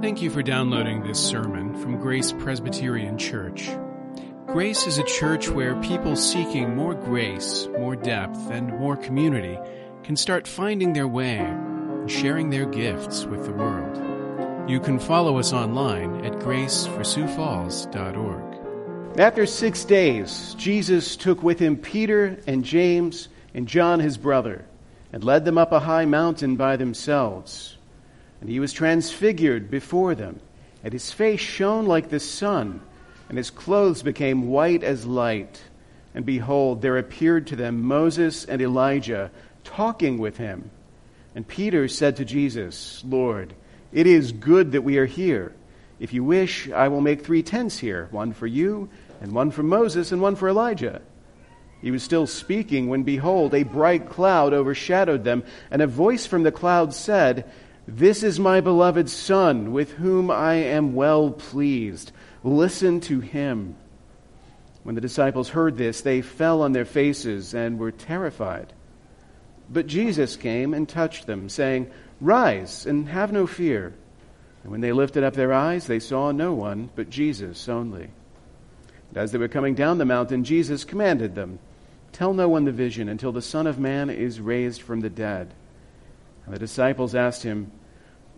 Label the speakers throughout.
Speaker 1: Thank you for downloading this sermon from Grace Presbyterian Church. Grace is a church where people seeking more grace, more depth, and more community can start finding their way and sharing their gifts with the world. You can follow us online at graceforsiouxfalls.org.
Speaker 2: After six days, Jesus took with him Peter and James and John his brother and led them up a high mountain by themselves. And he was transfigured before them, and his face shone like the sun, and his clothes became white as light. And behold, there appeared to them Moses and Elijah talking with him. And Peter said to Jesus, Lord, it is good that we are here. If you wish, I will make three tents here one for you, and one for Moses, and one for Elijah. He was still speaking when, behold, a bright cloud overshadowed them, and a voice from the cloud said, this is my beloved Son, with whom I am well pleased. Listen to him. When the disciples heard this, they fell on their faces and were terrified. But Jesus came and touched them, saying, Rise and have no fear. And when they lifted up their eyes, they saw no one but Jesus only. And as they were coming down the mountain, Jesus commanded them, Tell no one the vision until the Son of Man is raised from the dead. And the disciples asked him,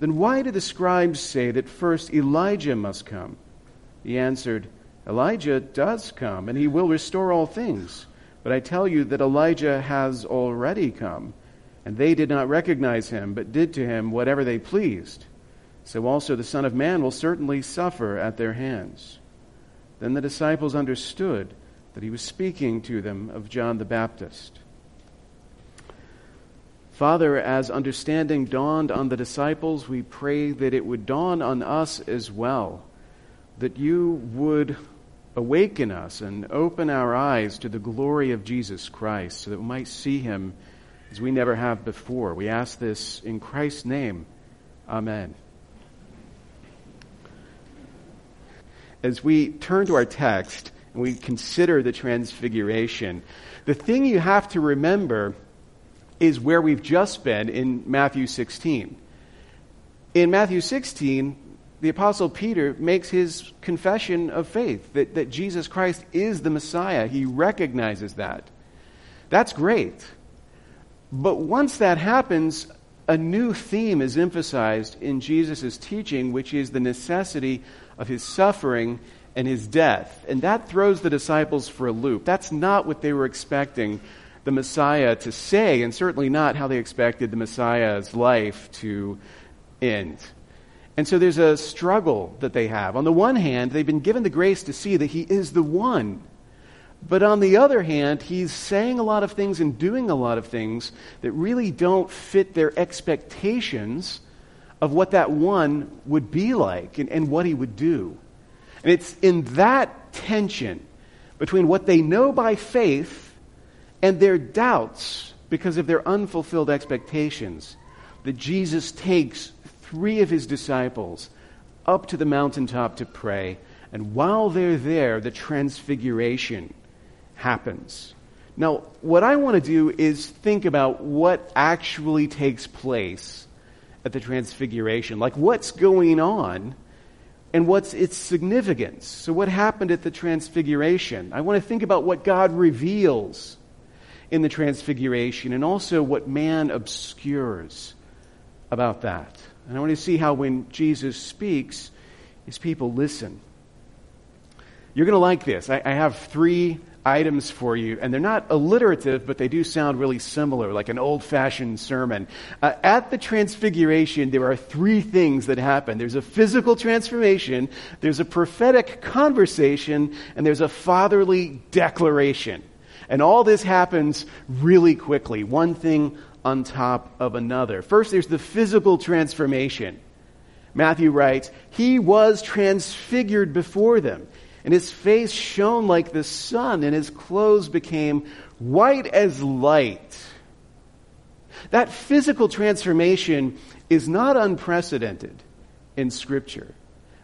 Speaker 2: then why do the scribes say that first Elijah must come? He answered, Elijah does come, and he will restore all things. But I tell you that Elijah has already come, and they did not recognize him, but did to him whatever they pleased. So also the Son of Man will certainly suffer at their hands. Then the disciples understood that he was speaking to them of John the Baptist. Father, as understanding dawned on the disciples, we pray that it would dawn on us as well, that you would awaken us and open our eyes to the glory of Jesus Christ so that we might see him as we never have before. We ask this in Christ's name. Amen. As we turn to our text and we consider the transfiguration, the thing you have to remember is where we've just been in Matthew 16. In Matthew 16, the Apostle Peter makes his confession of faith that, that Jesus Christ is the Messiah. He recognizes that. That's great. But once that happens, a new theme is emphasized in Jesus' teaching, which is the necessity of his suffering and his death. And that throws the disciples for a loop. That's not what they were expecting the Messiah to say, and certainly not how they expected the Messiah's life to end. And so there's a struggle that they have. On the one hand, they've been given the grace to see that he is the one. But on the other hand, he's saying a lot of things and doing a lot of things that really don't fit their expectations of what that one would be like and, and what he would do. And it's in that tension between what they know by faith and their doubts because of their unfulfilled expectations that Jesus takes three of his disciples up to the mountaintop to pray. And while they're there, the transfiguration happens. Now, what I want to do is think about what actually takes place at the transfiguration. Like, what's going on and what's its significance? So, what happened at the transfiguration? I want to think about what God reveals in the Transfiguration and also what man obscures about that. And I want to see how when Jesus speaks, his people listen. You're going to like this. I, I have three items for you, and they're not alliterative, but they do sound really similar, like an old fashioned sermon. Uh, at the Transfiguration, there are three things that happen there's a physical transformation, there's a prophetic conversation, and there's a fatherly declaration. And all this happens really quickly, one thing on top of another. First, there's the physical transformation. Matthew writes, He was transfigured before them, and his face shone like the sun, and his clothes became white as light. That physical transformation is not unprecedented in Scripture.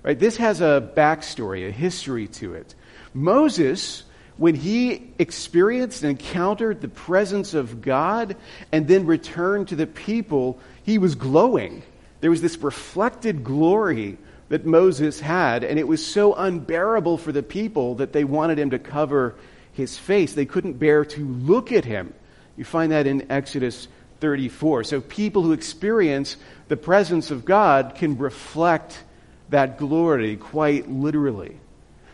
Speaker 2: Right? This has a backstory, a history to it. Moses when he experienced and encountered the presence of God and then returned to the people, he was glowing. There was this reflected glory that Moses had, and it was so unbearable for the people that they wanted him to cover his face. They couldn't bear to look at him. You find that in Exodus 34. So people who experience the presence of God can reflect that glory quite literally.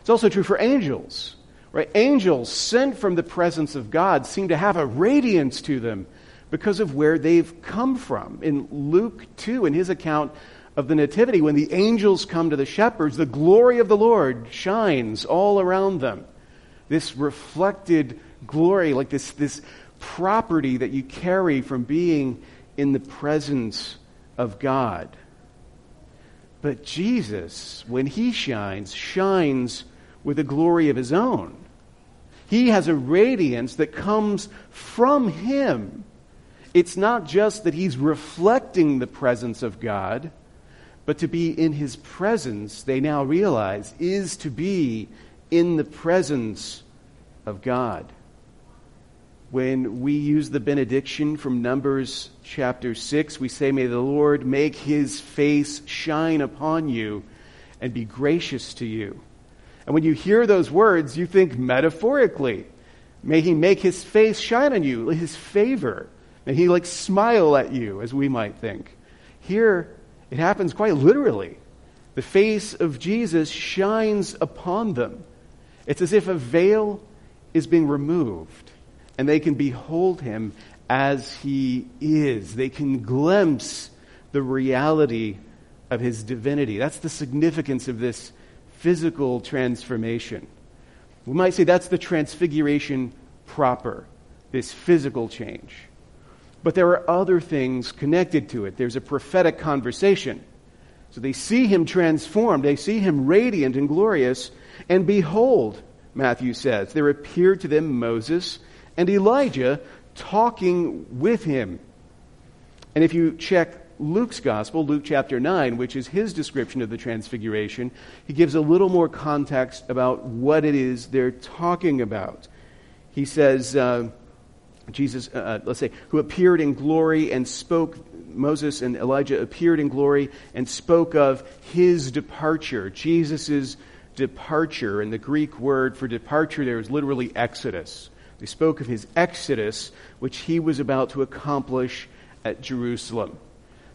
Speaker 2: It's also true for angels. Right? Angels sent from the presence of God seem to have a radiance to them because of where they've come from. In Luke 2, in his account of the Nativity, when the angels come to the shepherds, the glory of the Lord shines all around them. This reflected glory, like this, this property that you carry from being in the presence of God. But Jesus, when he shines, shines with a glory of his own. He has a radiance that comes from him it's not just that he's reflecting the presence of God, but to be in his presence, they now realize, is to be in the presence of God. When we use the benediction from Numbers chapter 6, we say, May the Lord make his face shine upon you and be gracious to you. And when you hear those words, you think metaphorically. May he make his face shine on you, his favor. And he like smile at you, as we might think. Here, it happens quite literally. The face of Jesus shines upon them. It's as if a veil is being removed, and they can behold him as he is. They can glimpse the reality of his divinity. That's the significance of this physical transformation. We might say that's the transfiguration proper, this physical change. But there are other things connected to it. There's a prophetic conversation. So they see him transformed, they see him radiant and glorious, and behold, Matthew says, there appeared to them Moses and Elijah talking with him. And if you check Luke's gospel, Luke chapter 9, which is his description of the transfiguration, he gives a little more context about what it is they're talking about. He says, uh, Jesus, uh, uh, let's say, who appeared in glory and spoke, Moses and Elijah appeared in glory and spoke of his departure, Jesus' departure. And the Greek word for departure there is literally exodus. They spoke of his exodus, which he was about to accomplish at Jerusalem.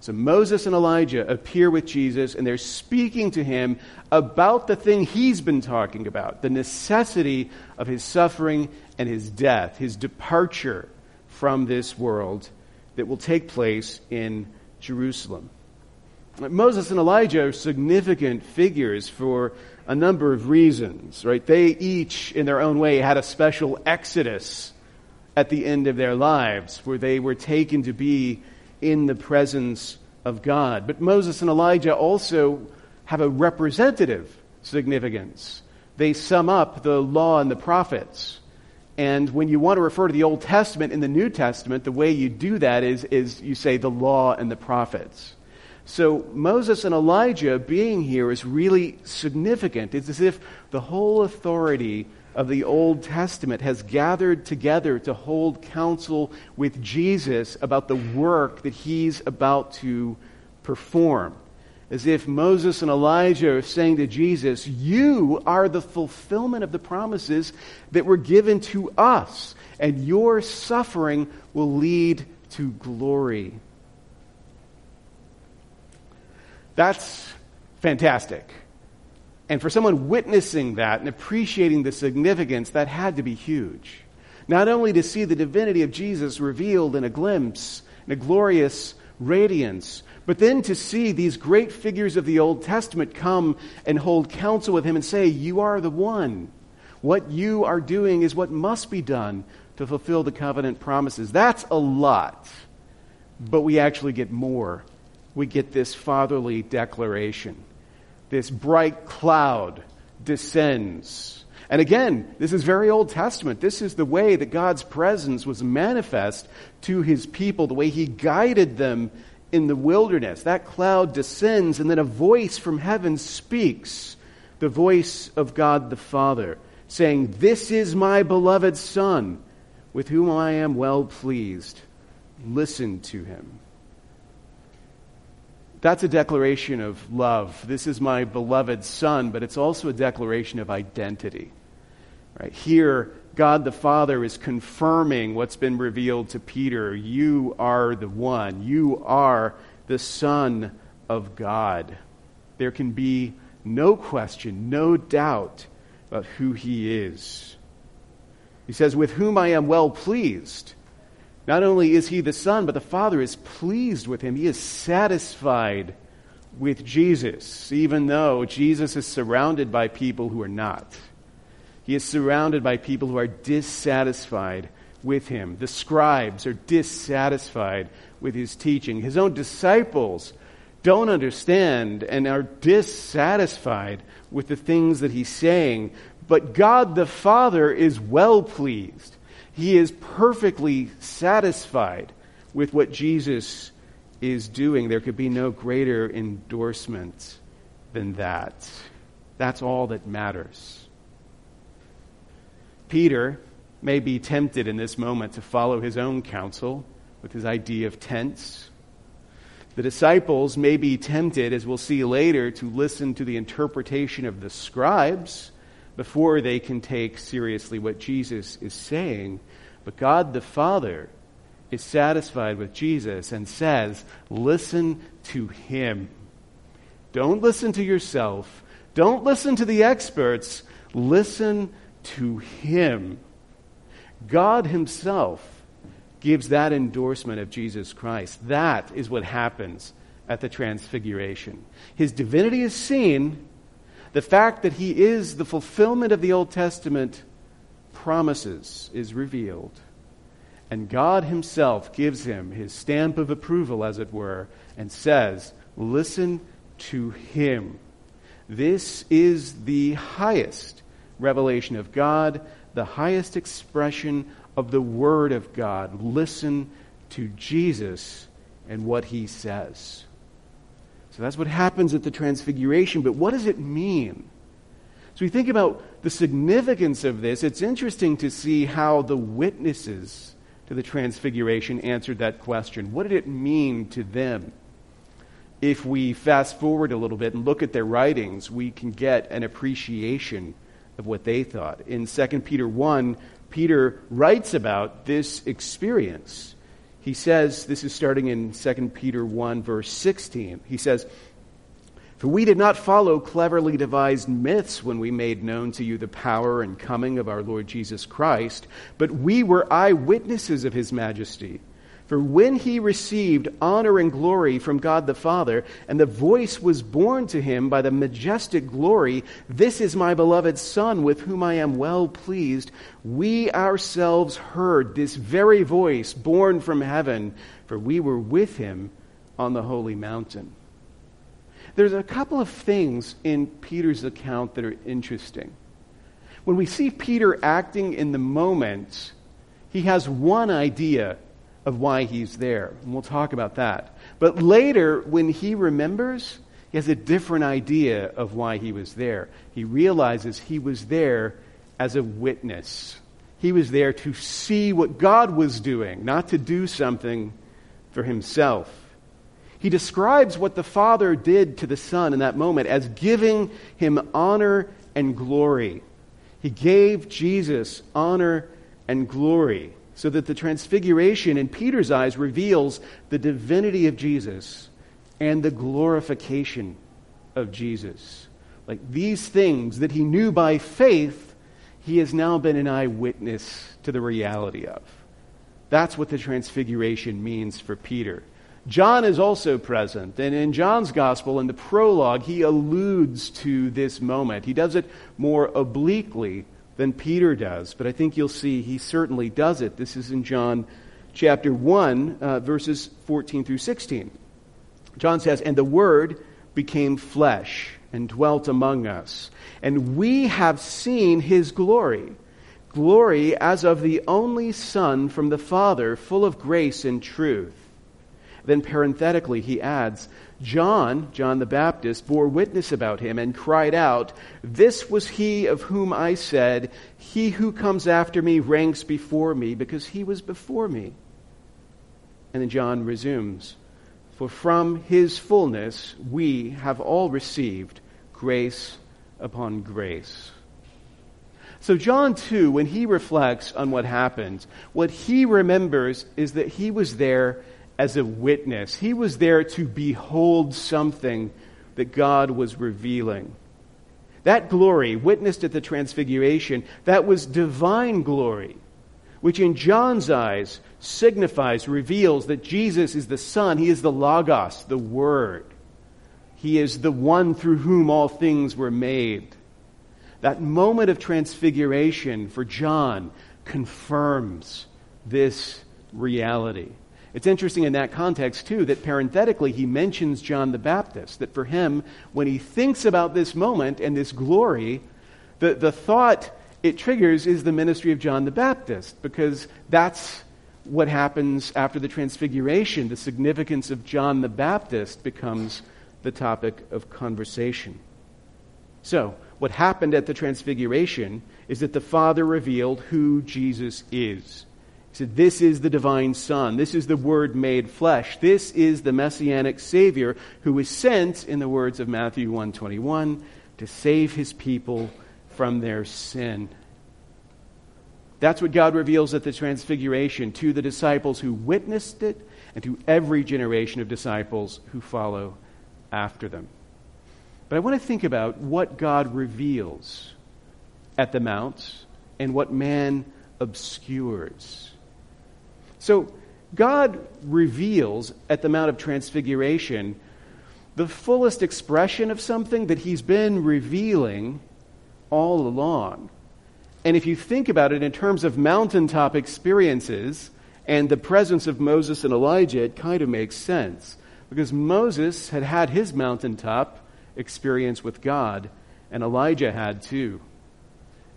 Speaker 2: So Moses and Elijah appear with Jesus, and they're speaking to him about the thing he's been talking about the necessity of his suffering and his death, his departure from this world that will take place in Jerusalem. Moses and Elijah are significant figures for a number of reasons, right? They each, in their own way, had a special exodus at the end of their lives where they were taken to be in the presence of God. But Moses and Elijah also have a representative significance. They sum up the law and the prophets. And when you want to refer to the Old Testament in the New Testament, the way you do that is, is you say the law and the prophets. So Moses and Elijah being here is really significant. It's as if the whole authority of the Old Testament has gathered together to hold counsel with Jesus about the work that he's about to perform. As if Moses and Elijah are saying to Jesus, You are the fulfillment of the promises that were given to us, and your suffering will lead to glory. That's fantastic. And for someone witnessing that and appreciating the significance, that had to be huge. Not only to see the divinity of Jesus revealed in a glimpse, in a glorious radiance, but then to see these great figures of the Old Testament come and hold counsel with him and say, You are the one. What you are doing is what must be done to fulfill the covenant promises. That's a lot. But we actually get more. We get this fatherly declaration this bright cloud descends. And again, this is very Old Testament. This is the way that God's presence was manifest to his people, the way he guided them in the wilderness. That cloud descends, and then a voice from heaven speaks the voice of God the Father, saying, This is my beloved Son, with whom I am well pleased. Listen to him. That's a declaration of love. This is my beloved Son, but it's also a declaration of identity. Right? Here, God the Father is confirming what's been revealed to Peter. You are the one. You are the Son of God. There can be no question, no doubt about who he is. He says, With whom I am well pleased. Not only is he the Son, but the Father is pleased with him. He is satisfied with Jesus, even though Jesus is surrounded by people who are not. He is surrounded by people who are dissatisfied with him. The scribes are dissatisfied with his teaching. His own disciples don't understand and are dissatisfied with the things that he's saying. But God the Father is well pleased. He is perfectly satisfied with what Jesus is doing. There could be no greater endorsement than that. That's all that matters. Peter may be tempted in this moment to follow his own counsel with his idea of tents. The disciples may be tempted, as we'll see later, to listen to the interpretation of the scribes before they can take seriously what Jesus is saying. But God the Father is satisfied with Jesus and says, Listen to him. Don't listen to yourself. Don't listen to the experts. Listen to him. God himself gives that endorsement of Jesus Christ. That is what happens at the transfiguration. His divinity is seen. The fact that he is the fulfillment of the Old Testament promises is revealed. And God himself gives him his stamp of approval, as it were, and says, Listen to him. This is the highest revelation of God, the highest expression of the Word of God. Listen to Jesus and what he says. So that's what happens at the Transfiguration. But what does it mean? So we think about the significance of this. It's interesting to see how the witnesses to the Transfiguration answered that question. What did it mean to them? If we fast forward a little bit and look at their writings, we can get an appreciation of what they thought. In 2 Peter 1, Peter writes about this experience. He says, this is starting in 2 Peter 1, verse 16. He says, For we did not follow cleverly devised myths when we made known to you the power and coming of our Lord Jesus Christ, but we were eyewitnesses of his majesty. For when he received honor and glory from God the Father, and the voice was borne to him by the majestic glory, This is my beloved Son, with whom I am well pleased, we ourselves heard this very voice borne from heaven, for we were with him on the holy mountain. There's a couple of things in Peter's account that are interesting. When we see Peter acting in the moment, he has one idea of why he's there. And we'll talk about that. But later, when he remembers, he has a different idea of why he was there. He realizes he was there as a witness. He was there to see what God was doing, not to do something for himself. He describes what the Father did to the Son in that moment as giving him honor and glory. He gave Jesus honor and glory so that the transfiguration in Peter's eyes reveals the divinity of Jesus and the glorification of Jesus. Like these things that he knew by faith, he has now been an eyewitness to the reality of. That's what the transfiguration means for Peter. John is also present, and in John's gospel, in the prologue, he alludes to this moment. He does it more obliquely than Peter does, but I think you'll see he certainly does it. This is in John chapter 1, uh, verses 14 through 16. John says, And the Word became flesh and dwelt among us, and we have seen his glory. Glory as of the only Son from the Father, full of grace and truth. Then parenthetically, he adds, John, John the Baptist, bore witness about him and cried out, This was he of whom I said, He who comes after me ranks before me, because he was before me. And then John resumes, For from his fullness we have all received grace upon grace. So, John 2, when he reflects on what happened, what he remembers is that he was there as a witness. He was there to behold something that God was revealing. That glory, witnessed at the Transfiguration, that was divine glory, which in John's eyes signifies, reveals that Jesus is the Son. He is the Logos, the Word. He is the one through whom all things were made. That moment of transfiguration for John confirms this reality. It's interesting in that context, too, that parenthetically he mentions John the Baptist. That for him, when he thinks about this moment and this glory, the, the thought it triggers is the ministry of John the Baptist, because that's what happens after the Transfiguration. The significance of John the Baptist becomes the topic of conversation. So, what happened at the Transfiguration is that the Father revealed who Jesus is. He said, This is the divine Son. This is the Word made flesh. This is the Messianic Savior who was sent, in the words of Matthew 121, to save his people from their sin. That's what God reveals at the Transfiguration to the disciples who witnessed it and to every generation of disciples who follow after them. But I want to think about what God reveals at the Mount and what man obscures. So, God reveals at the Mount of Transfiguration the fullest expression of something that He's been revealing all along. And if you think about it in terms of mountaintop experiences and the presence of Moses and Elijah, it kind of makes sense. Because Moses had had his mountaintop experience with God, and Elijah had too.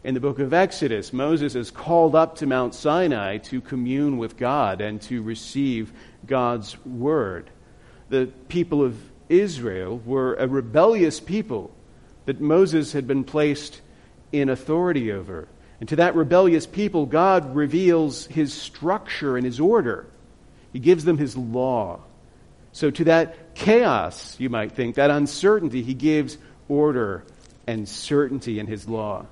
Speaker 2: In the book of Exodus, Moses is called up to Mount Sinai to commune with God and to receive God's word. The people of Israel were a rebellious people that Moses had been placed in authority over. And to that rebellious people, God reveals his structure and his order. He gives them his law. So, to that chaos, you might think, that uncertainty, he gives order and certainty in his law.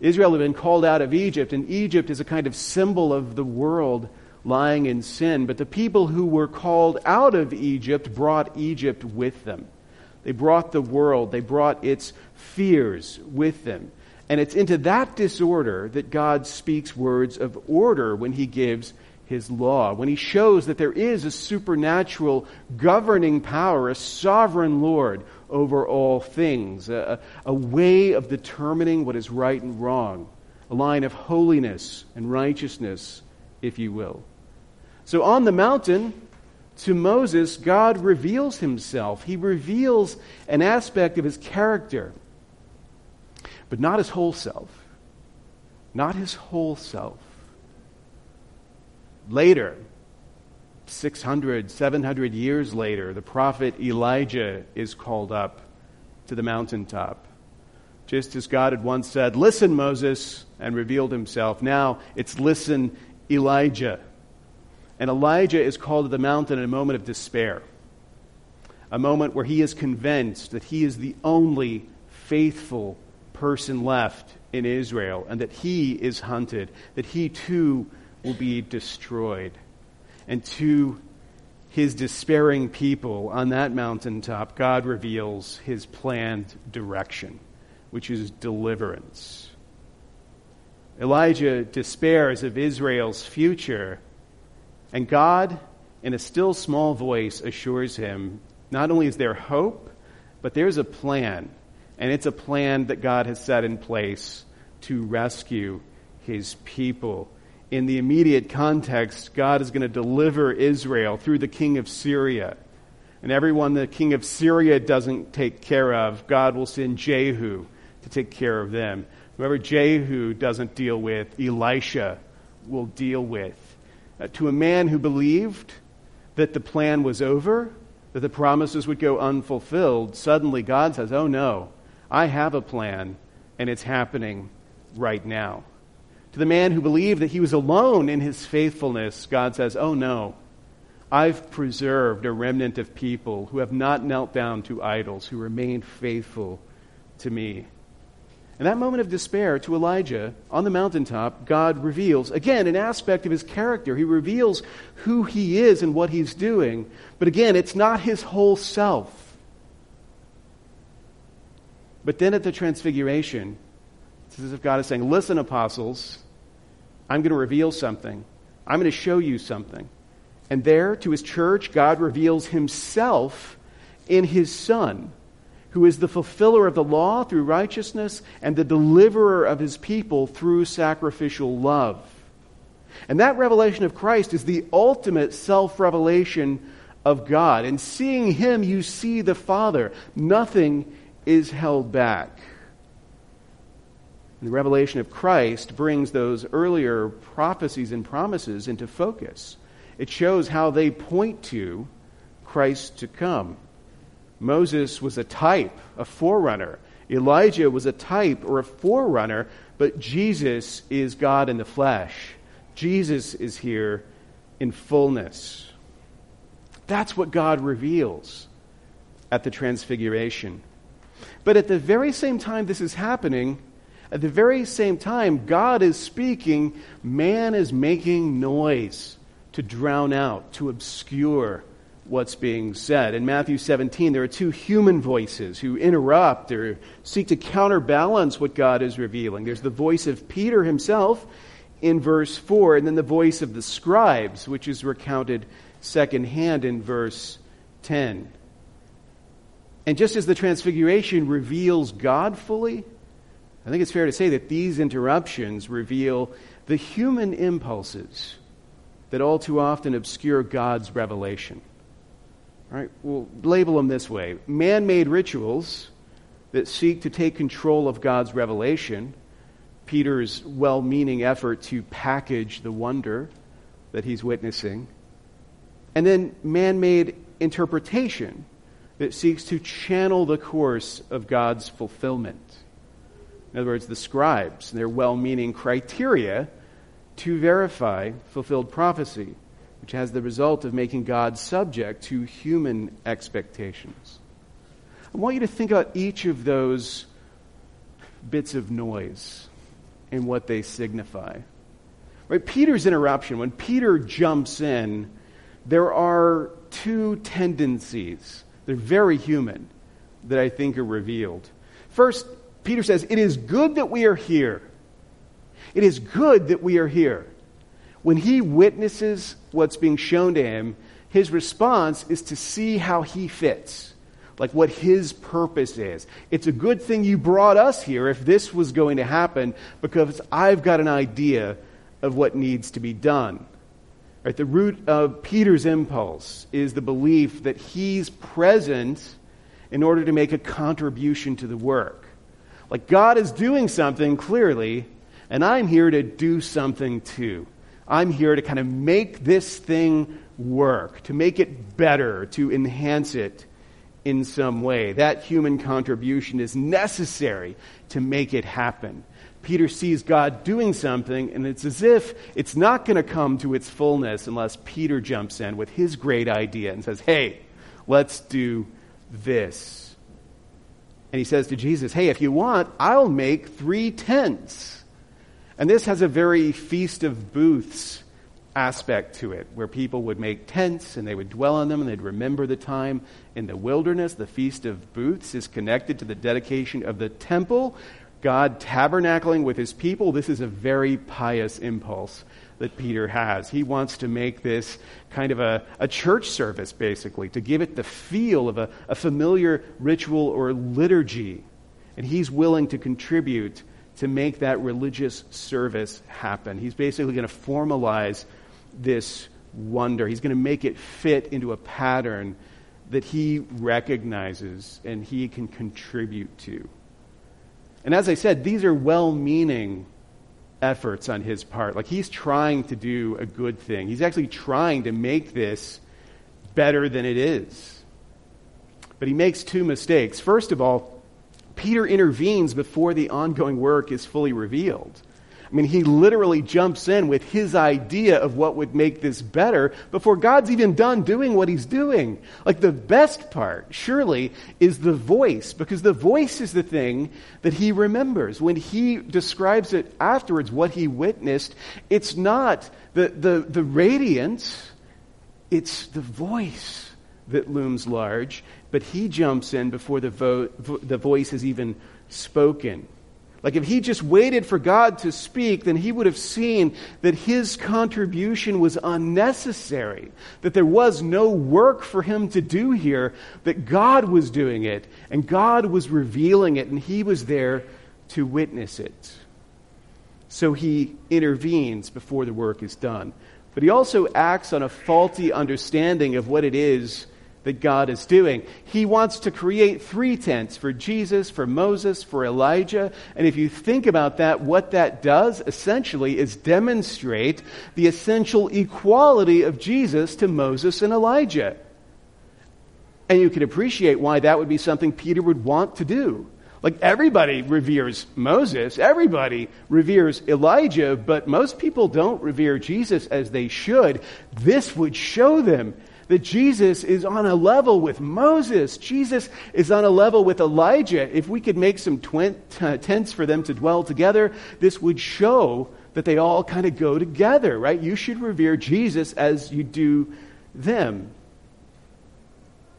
Speaker 2: Israel had been called out of Egypt, and Egypt is a kind of symbol of the world lying in sin. But the people who were called out of Egypt brought Egypt with them. They brought the world, they brought its fears with them. And it's into that disorder that God speaks words of order when he gives his law, when he shows that there is a supernatural governing power, a sovereign Lord over all things, a, a, way of determining what is right and wrong, a line of holiness and righteousness, if you will. So on the mountain, to Moses, God reveals himself. He reveals an aspect of his character, but not his whole self. Not his whole self later, 600, 700 years later, the prophet Elijah is called up to the mountaintop. Just as God had once said, Listen, Moses, and revealed himself. Now it's listen, Elijah. And Elijah is called to the mountain in a moment of despair, a moment where he is convinced that he is the only faithful person left in Israel and that he is hunted, that he too will be destroyed. And to his despairing people on that mountaintop, God reveals his planned direction, which is deliverance. Elijah despairs of Israel's future, and God, in a still small voice, assures him not only is there hope, but there's a plan, and it's a plan that God has set in place to rescue his people in the immediate context, God is going to deliver Israel through the king of Syria. And everyone the king of Syria doesn't take care of, God will send Jehu to take care of them. Whoever Jehu doesn't deal with, Elisha will deal with. Uh, to a man who believed that the plan was over, that the promises would go unfulfilled, suddenly God says, Oh no, I have a plan, and it's happening right now. To the man who believed that he was alone in his faithfulness, God says, Oh no, I've preserved a remnant of people who have not knelt down to idols, who remain faithful to me. In that moment of despair to Elijah on the mountaintop, God reveals, again, an aspect of his character. He reveals who he is and what he's doing. But again, it's not his whole self. But then at the transfiguration, it's as if God is saying, Listen, apostles, I'm going to reveal something. I'm going to show you something. And there, to his church, God reveals himself in his Son, who is the fulfiller of the law through righteousness and the deliverer of his people through sacrificial love. And that revelation of Christ is the ultimate self revelation of God. And seeing him, you see the Father. Nothing is held back. And the revelation of Christ brings those earlier prophecies and promises into focus. It shows how they point to Christ to come. Moses was a type, a forerunner. Elijah was a type or a forerunner, but Jesus is God in the flesh. Jesus is here in fullness. That's what God reveals at the Transfiguration. But at the very same time this is happening, at the very same time God is speaking, man is making noise to drown out, to obscure what's being said. In Matthew 17, there are two human voices who interrupt or seek to counterbalance what God is revealing. There's the voice of Peter himself in verse 4, and then the voice of the scribes, which is recounted secondhand in verse 10. And just as the Transfiguration reveals God fully, I think it's fair to say that these interruptions reveal the human impulses that all too often obscure God's revelation. All right, we'll label them this way man made rituals that seek to take control of God's revelation, Peter's well meaning effort to package the wonder that he's witnessing, and then man made interpretation that seeks to channel the course of God's fulfillment. In other words, the scribes, their well meaning criteria to verify fulfilled prophecy, which has the result of making God subject to human expectations. I want you to think about each of those bits of noise and what they signify. Right? Peter's interruption, when Peter jumps in, there are two tendencies. They're very human that I think are revealed. First, Peter says, It is good that we are here. It is good that we are here. When he witnesses what's being shown to him, his response is to see how he fits, like what his purpose is. It's a good thing you brought us here if this was going to happen, because I've got an idea of what needs to be done. Right, the root of Peter's impulse is the belief that he's present in order to make a contribution to the work. Like God is doing something clearly, and I'm here to do something too. I'm here to kind of make this thing work, to make it better, to enhance it in some way. That human contribution is necessary to make it happen. Peter sees God doing something, and it's as if it's not going to come to its fullness unless Peter jumps in with his great idea and says, Hey, let's do this. And he says to Jesus, Hey, if you want, I'll make three tents and this has a very feast of booths aspect to it, where people would make tents and they would dwell on them and they'd remember the time in the wilderness. The Feast of Booths is connected to the dedication of the temple, God tabernacling with his people. This is a very pious impulse that Peter has. He wants to make this kind of a, a church service, basically, to give it the feel of a, a familiar ritual or liturgy. And he's willing to contribute to make that religious service happen. He's basically going to formalize this wonder. He's going to make it fit into a pattern that he recognizes and he can contribute to. And as I said, these are well meaning efforts on his part. Like he's trying to do a good thing, he's actually trying to make this better than it is. But he makes two mistakes. First of all, Peter intervenes before the ongoing work is fully revealed. I mean, he literally jumps in with his idea of what would make this better before God's even done doing what he's doing. Like the best part, surely, is the voice, because the voice is the thing that he remembers. When he describes it afterwards, what he witnessed, it's not the, the, the radiance, it's the voice that looms large, but he jumps in before the, vo- the voice has even spoken. Like if he just waited for God to speak, then he would have seen that his contribution was unnecessary, that there was no work for him to do here, that God was doing it, and God was revealing it, and he was there to witness it. So he intervenes before the work is done. But he also acts on a faulty understanding of what it is that God is doing. He wants to create three tents for Jesus, for Moses, for Elijah. And if you think about that, what that does essentially is demonstrate the essential equality of Jesus to Moses and Elijah. And you can appreciate why that would be something Peter would want to do. Like everybody reveres Moses, everybody reveres Elijah, but most people don't revere Jesus as they should. This would show them that Jesus is on a level with Moses. Jesus is on a level with Elijah. If we could make some t- tents for them to dwell together, this would show that they all kind of go together, right? You should revere Jesus as you do them.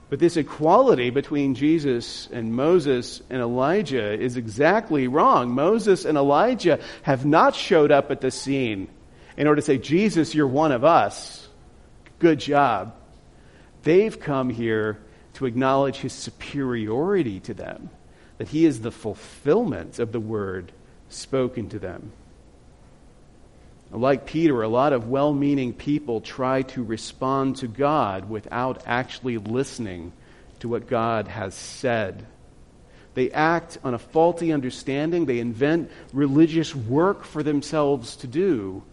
Speaker 2: But this equality between Jesus and Moses and Elijah is exactly wrong. Moses and Elijah have not showed up at the scene in order to say, Jesus, you're one of us. Good job. They've come here to acknowledge his superiority to them, that he is the fulfillment of the word spoken to them. Like Peter, a lot of well meaning people try to respond to God without actually listening to what God has said. They act on a faulty understanding. They invent religious work for themselves to do.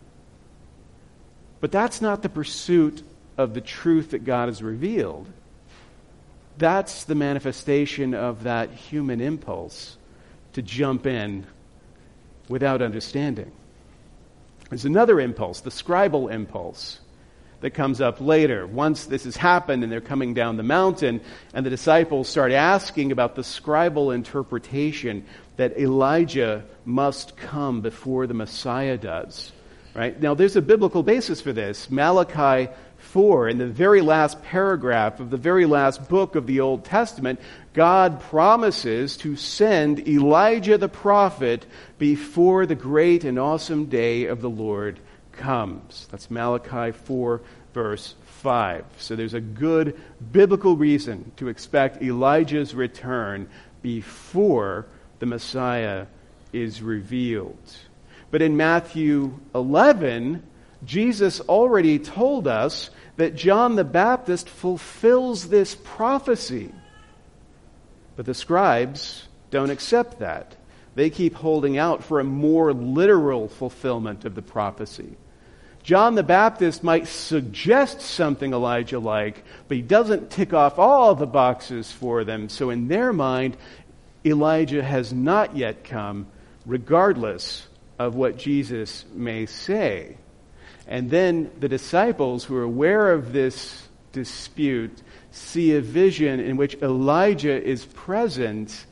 Speaker 2: But that's not the pursuit of the truth that God has revealed. That's the manifestation of that human impulse to jump in without understanding. There's another impulse, the scribal impulse, that comes up later. Once this has happened and they're coming down the mountain, and the disciples start asking about the scribal interpretation that Elijah must come before the Messiah does. Right? Now, there's a biblical basis for this. Malachi 4, in the very last paragraph of the very last book of the Old Testament, God promises to send Elijah the prophet before the great and awesome day of the Lord comes. That's Malachi 4, verse 5. So there's a good biblical reason to expect Elijah's return before the Messiah is revealed. But in Matthew 11, Jesus already told us that John the Baptist fulfills this prophecy. But the scribes don't accept that. They keep holding out for a more literal fulfillment of the prophecy. John the Baptist might suggest something Elijah like, but he doesn't tick off all the boxes for them. So, in their mind, Elijah has not yet come, regardless of what Jesus may say. And then the disciples who are aware of this dispute see a vision in which Elijah is present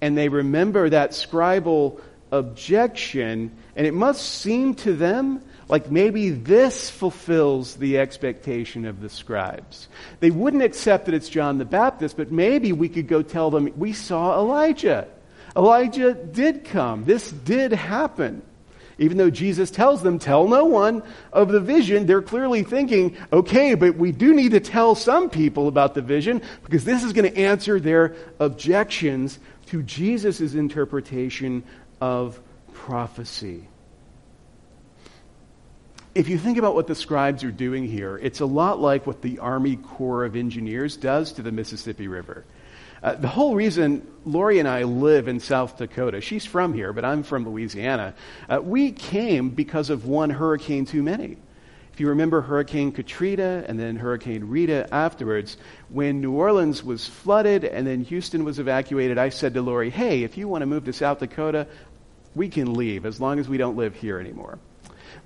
Speaker 2: and they remember that scribal objection and it must seem to them like maybe this fulfills the expectation of the scribes. They wouldn't accept that it's John the Baptist, but maybe we could go tell them we saw Elijah. Elijah did come. This did happen. Even though Jesus tells them, tell no one of the vision, they're clearly thinking, okay, but we do need to tell some people about the vision because this is going to answer their objections to Jesus' interpretation of prophecy. If you think about what the scribes are doing here, it's a lot like what the Army Corps of Engineers does to the Mississippi River. Uh, the whole reason Lori and I live in South Dakota, she's from here, but I'm from Louisiana, uh, we came because of one hurricane too many. If you remember Hurricane Katrina and then Hurricane Rita afterwards, when New Orleans was flooded and then Houston was evacuated, I said to Lori, hey, if you want to move to South Dakota, we can leave as long as we don't live here anymore.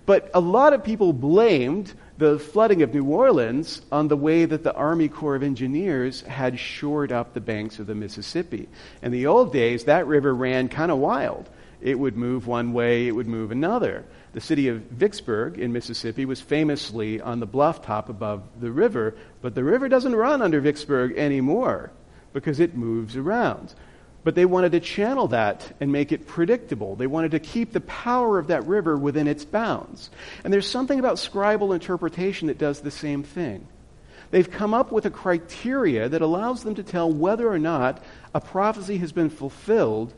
Speaker 2: But a lot of people blamed the flooding of New Orleans on the way that the Army Corps of Engineers had shored up the banks of the Mississippi. In the old days, that river ran kind of wild. It would move one way, it would move another. The city of Vicksburg in Mississippi was famously on the bluff top above the river, but the river doesn't run under Vicksburg anymore because it moves around. But they wanted to channel that and make it predictable. They wanted to keep the power of that river within its bounds. And there's something about scribal interpretation that does the same thing. They've come up with a criteria that allows them to tell whether or not a prophecy has been fulfilled,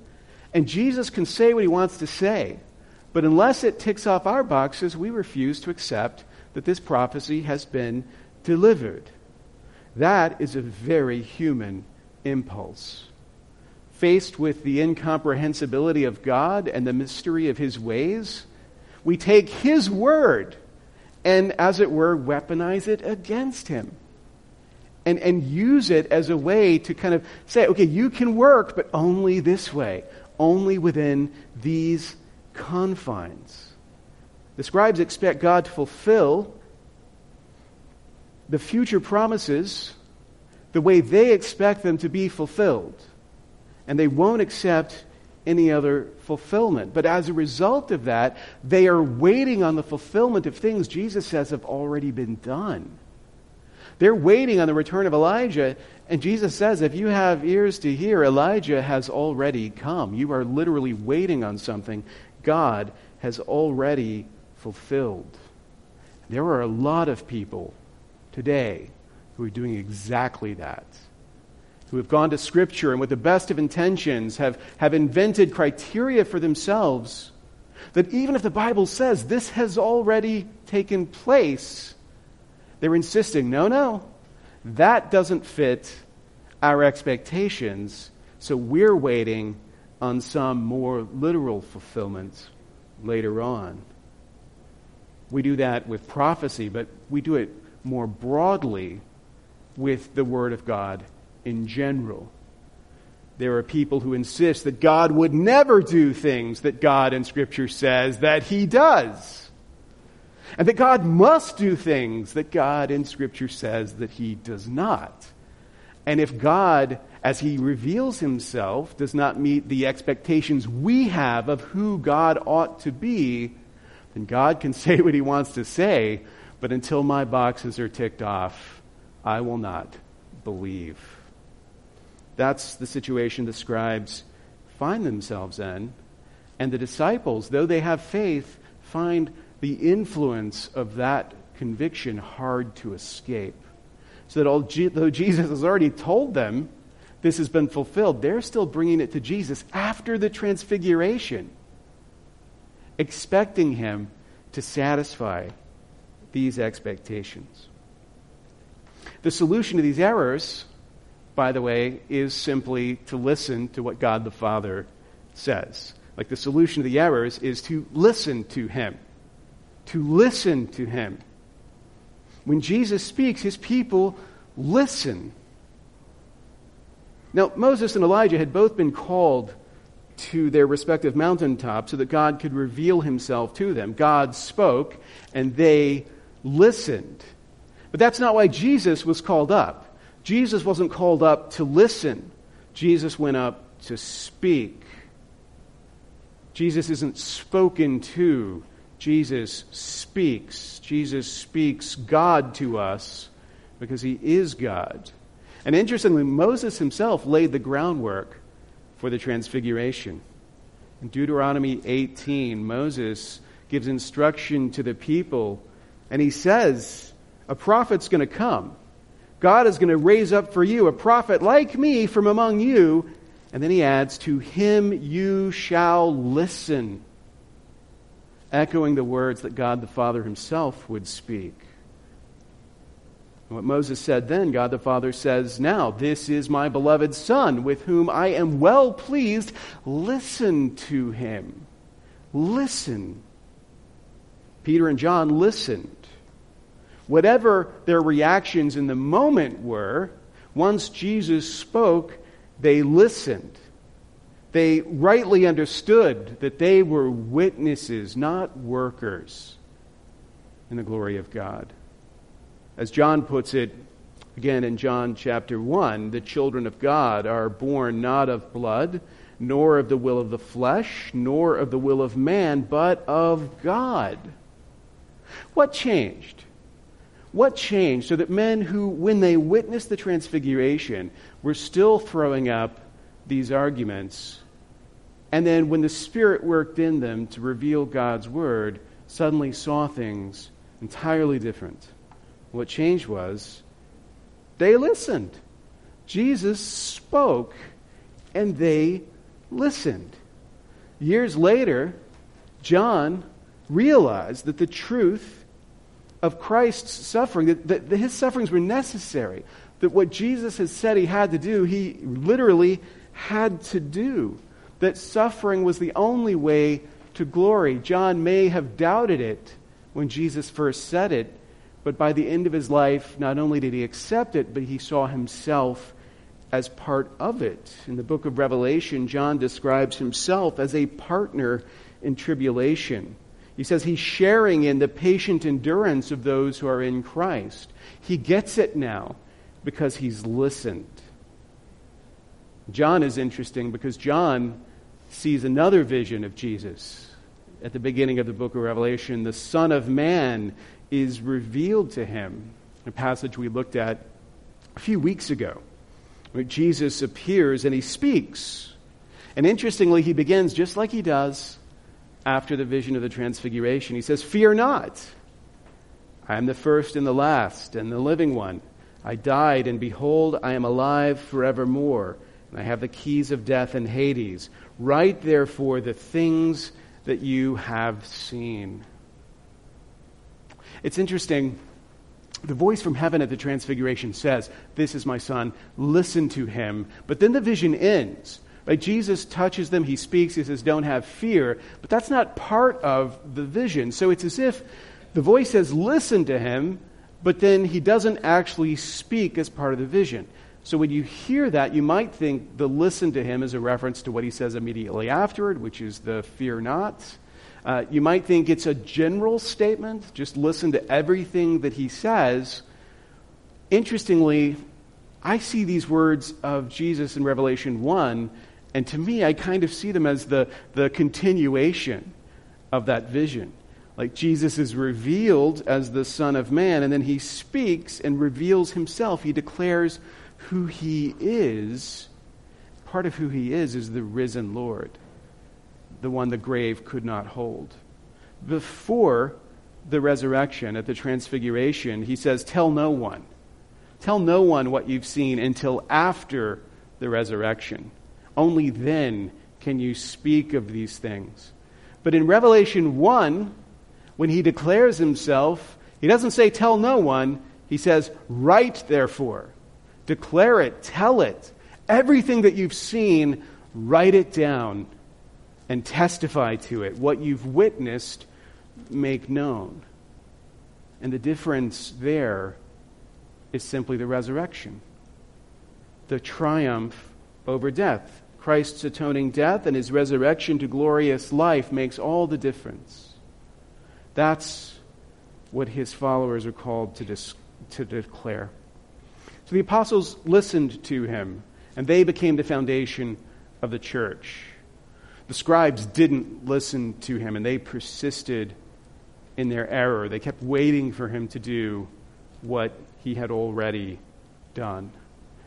Speaker 2: and Jesus can say what he wants to say. But unless it ticks off our boxes, we refuse to accept that this prophecy has been delivered. That is a very human impulse faced with the incomprehensibility of God and the mystery of his ways, we take his word and, as it were, weaponize it against him. And, and use it as a way to kind of say, okay, you can work, but only this way, only within these confines. The scribes expect God to fulfill the future promises the way they expect them to be fulfilled and they won't accept any other fulfillment. But as a result of that, they are waiting on the fulfillment of things Jesus says have already been done. They're waiting on the return of Elijah, and Jesus says, if you have ears to hear, Elijah has already come. You are literally waiting on something God has already fulfilled. There are a lot of people today who are doing exactly that who have gone to Scripture and with the best of intentions have, have invented criteria for themselves that even if the Bible says this has already taken place, they're insisting, no, no, that doesn't fit our expectations, so we're waiting on some more literal fulfillment later on. We do that with prophecy, but we do it more broadly with the Word of God in general. There are people who insist that God would never do things that God in Scripture says that He does. And that God must do things that God in Scripture says that He does not. And if God, as He reveals Himself, does not meet the expectations we have of who God ought to be, then God can say what He wants to say, but until my boxes are ticked off, I will not believe. That's the situation the scribes find themselves in. And the disciples, though they have faith, find the influence of that conviction hard to escape. So that although Jesus has already told them this has been fulfilled, they're still bringing it to Jesus after the transfiguration, expecting him to satisfy these expectations. The solution to these errors by the way, is simply to listen to what God the Father says. Like the solution to the errors is to listen to Him. To listen to Him. When Jesus speaks, His people listen. Now, Moses and Elijah had both been called to their respective mountaintops so that God could reveal Himself to them. God spoke, and they listened. But that's not why Jesus was called up. Jesus wasn't called up to listen, Jesus went up to speak. Jesus isn't spoken to, Jesus speaks. Jesus speaks God to us because he is God. And interestingly, Moses himself laid the groundwork for the transfiguration. In Deuteronomy 18, Moses gives instruction to the people, and he says, A prophet's going to come. God is going to raise up for you a prophet like me from among you. And then he adds, To him you shall listen, echoing the words that God the Father himself would speak. what Moses said then, God the Father says now, This is my beloved Son, with whom I am well pleased. Listen to him. Listen. Peter and John listened. Whatever their reactions in the moment were, once Jesus spoke, they listened. They rightly understood that they were witnesses, not workers, in the glory of God. As John puts it, again in John chapter 1, the children of God are born not of blood, nor of the will of the flesh, nor of the will of man, but of God. What changed? What changed so that men who, when they witnessed the transfiguration, were still throwing up these arguments, and then when the Spirit worked in them to reveal God's Word, suddenly saw things entirely different? What changed was they listened. Jesus spoke, and they listened. Years later, John realized that the truth of Christ's suffering, that, that, his sufferings were necessary, that what Jesus had said he had to do, he literally had to do, that suffering was the only way to glory. John may have doubted it when Jesus first said it, but by the end of his life, not only did he accept it, but he saw himself as part of it. In the book of Revelation, John describes himself as a partner in tribulation. He says he's sharing in the patient endurance of those who are in Christ. He gets it now because he's listened. John is interesting because John sees another vision of Jesus at the beginning of the book of Revelation. The Son of Man is revealed to him, a passage we looked at a few weeks ago, where Jesus appears and he speaks. And interestingly, he begins just like he does after the vision of the transfiguration. He says, Fear not. I am the first and the last and the living one. I died, and behold, I am alive forevermore. And I have the keys of death and Hades. Write therefore the things that you have seen. It's interesting. The voice from heaven at the Transfiguration says, This is my son, listen to him. But then the vision ends. Right? Jesus touches them, he speaks, he says, Don't have fear. But that's not part of the vision. So it's as if the voice says, Listen to him, but then he doesn't actually speak as part of the vision. So when you hear that, you might think the listen to him is a reference to what he says immediately afterward, which is the fear not. Uh, you might think it's a general statement, just listen to everything that he says. Interestingly, I see these words of Jesus in Revelation 1, and to me, I kind of see them as the, the continuation of that vision. Like Jesus is revealed as the Son of Man, and then he speaks and reveals himself. He declares who he is, part of who he is, is the risen Lord, the one the grave could not hold. Before the resurrection, at the transfiguration, he says, Tell no one. Tell no one what you've seen until after the resurrection. Only then can you speak of these things. But in Revelation 1, when he declares himself, he doesn't say, Tell no one. He says, Write, therefore. Declare it, tell it. Everything that you've seen, write it down and testify to it. What you've witnessed, make known. And the difference there is simply the resurrection, the triumph over death. Christ's atoning death and his resurrection to glorious life makes all the difference. That's what his followers are called to, dis- to declare. So the apostles listened to him, and they became the foundation of the church. The scribes didn't listen to him, and they persisted in their error. They kept waiting for him to do what he had already done.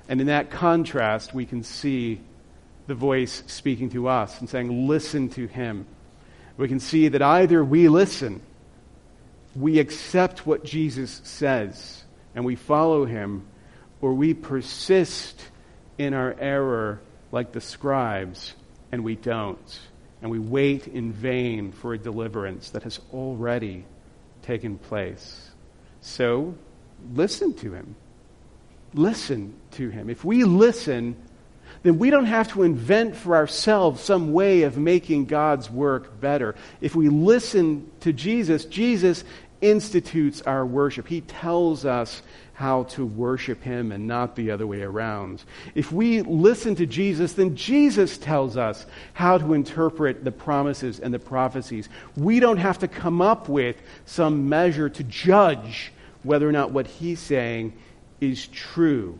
Speaker 2: And in that contrast, we can see the voice speaking to us and saying, Listen to him. We can see that either we listen, we accept what Jesus says, and we follow him, or we persist in our error like the scribes and we don't. And we wait in vain for a deliverance that has already taken place. So, listen to him. Listen to him. If we listen, then we don't have to invent for ourselves some way of making God's work better. If we listen to Jesus, Jesus institutes our worship. He tells us how to worship Him and not the other way around. If we listen to Jesus, then Jesus tells us how to interpret the promises and the prophecies. We don't have to come up with some measure to judge whether or not what He's saying is true.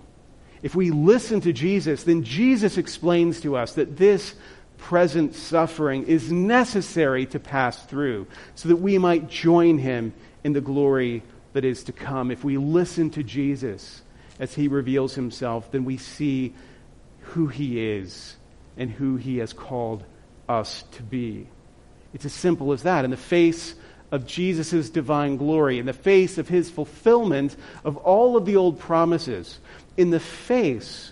Speaker 2: If we listen to Jesus, then Jesus explains to us that this present suffering is necessary to pass through so that we might join him in the glory that is to come. If we listen to Jesus as he reveals himself, then we see who he is and who he has called us to be. It's as simple as that. In the face of Jesus' divine glory, in the face of his fulfillment of all of the old promises, in the face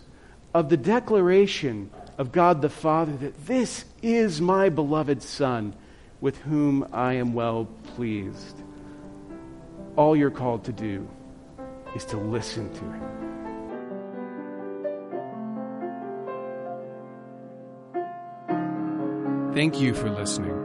Speaker 2: of the declaration of God the Father that this is my beloved Son with whom I am well pleased. All you're called to do is to listen to him.
Speaker 1: Thank you for listening.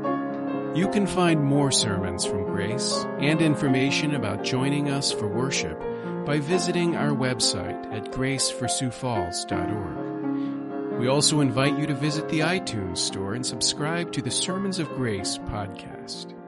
Speaker 1: You can find more sermons from Grace and information about joining us for worship by visiting our website at graceforsiouxfalls.org. We also invite you to visit the iTunes store and subscribe to the Sermons of Grace podcast.